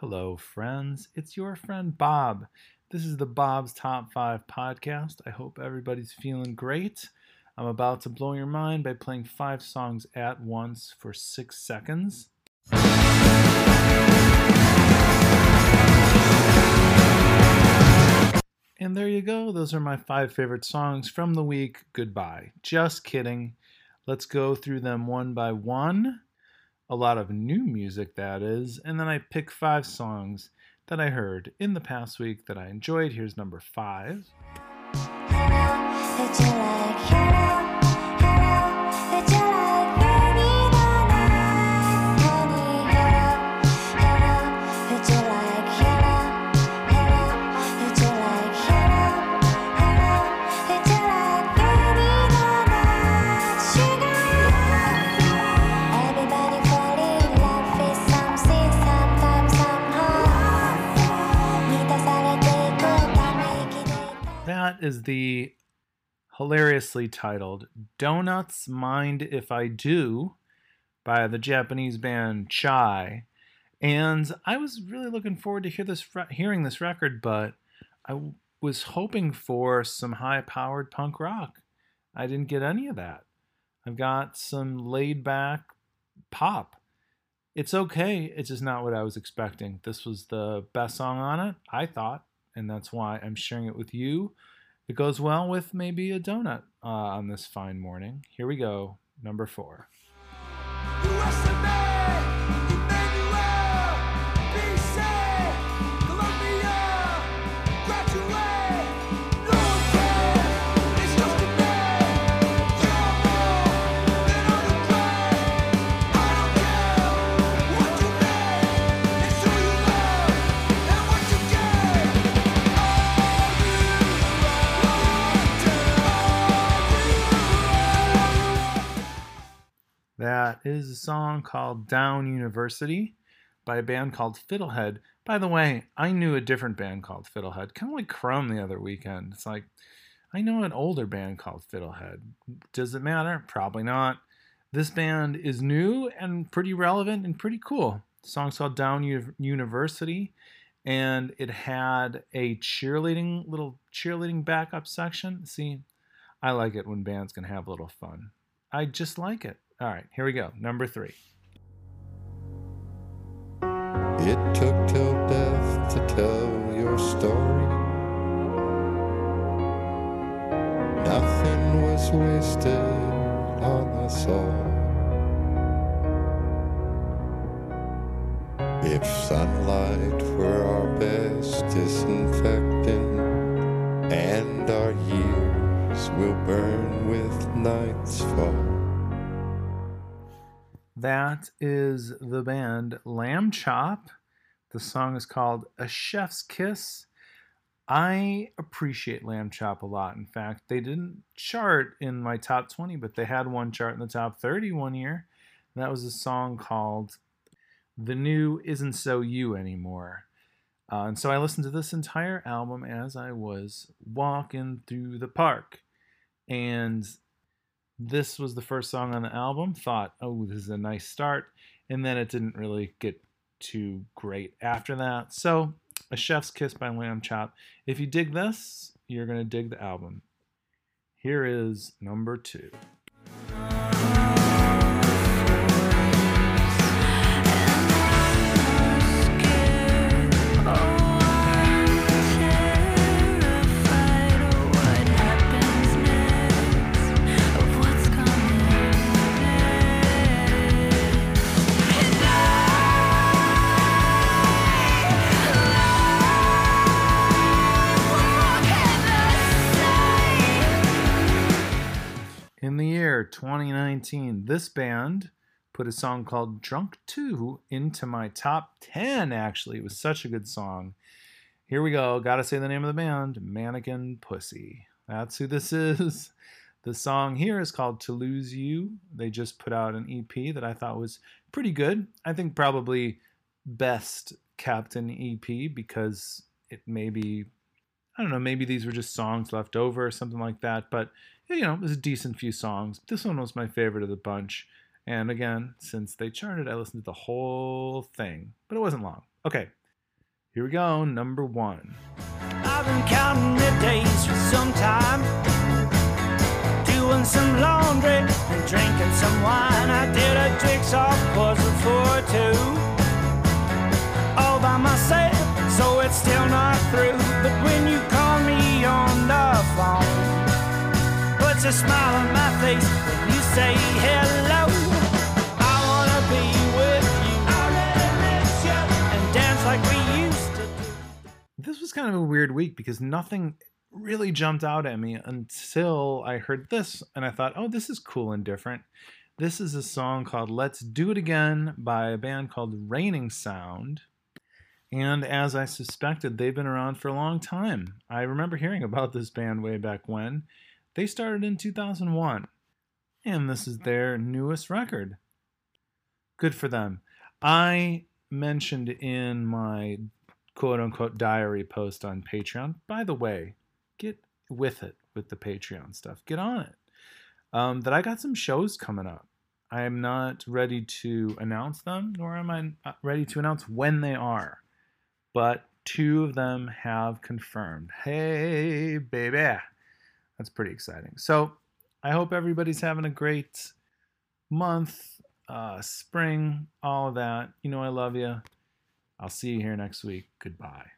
Hello, friends. It's your friend Bob. This is the Bob's Top 5 podcast. I hope everybody's feeling great. I'm about to blow your mind by playing five songs at once for six seconds. And there you go. Those are my five favorite songs from the week. Goodbye. Just kidding. Let's go through them one by one. A lot of new music, that is. And then I pick five songs that I heard in the past week that I enjoyed. Here's number five. That is the hilariously titled Donuts Mind If I Do by the Japanese band Chai. And I was really looking forward to hear this hearing this record, but I was hoping for some high-powered punk rock. I didn't get any of that. I've got some laid-back pop. It's okay. It's just not what I was expecting. This was the best song on it, I thought, and that's why I'm sharing it with you. It goes well with maybe a donut uh, on this fine morning. Here we go, number four. That is a song called Down University by a band called Fiddlehead. By the way, I knew a different band called Fiddlehead, kind of like Chrome the other weekend. It's like, I know an older band called Fiddlehead. Does it matter? Probably not. This band is new and pretty relevant and pretty cool. The song's called Down U- University, and it had a cheerleading, little cheerleading backup section. See, I like it when bands can have a little fun. I just like it. All right, here we go. Number three. It took till death to tell your story. Nothing was wasted on us all. If sunlight were our best disinfectant, and our years will burn with night's fall. That is the band Lambchop. The song is called A Chef's Kiss. I appreciate Lambchop a lot. In fact, they didn't chart in my top 20, but they had one chart in the top 30 one year. That was a song called The New Isn't So You Anymore. Uh, and so I listened to this entire album as I was walking through the park. And this was the first song on the album. Thought, oh, this is a nice start. And then it didn't really get too great after that. So, A Chef's Kiss by Lambchop. If you dig this, you're going to dig the album. Here is number two. Year 2019, this band put a song called Drunk 2 into my top 10, actually. It was such a good song. Here we go. Gotta say the name of the band Mannequin Pussy. That's who this is. The song here is called To Lose You. They just put out an EP that I thought was pretty good. I think probably best Captain EP because it maybe, I don't know, maybe these were just songs left over or something like that. But you know, there's a decent few songs. This one was my favorite of the bunch. And again, since they charted, I listened to the whole thing, but it wasn't long. Okay, Here we go, number one. I've been counting the days for some time. Doing some laundry and drinking some wine. I did a jigsaw puzzle for two. All by myself, so it's still not through. But when you a smile on my face when you say hello. I wanna be with you. I miss you. And dance like we used to do. This was kind of a weird week because nothing really jumped out at me until I heard this and I thought, oh, this is cool and different. This is a song called Let's Do It Again by a band called Reigning Sound. And as I suspected, they've been around for a long time. I remember hearing about this band way back when. They started in 2001. And this is their newest record. Good for them. I mentioned in my quote unquote diary post on Patreon. By the way, get with it with the Patreon stuff. Get on it. Um, that I got some shows coming up. I am not ready to announce them, nor am I uh, ready to announce when they are. But two of them have confirmed. Hey, baby. That's pretty exciting. So I hope everybody's having a great month, uh, spring, all of that. You know, I love you. I'll see you here next week. Goodbye.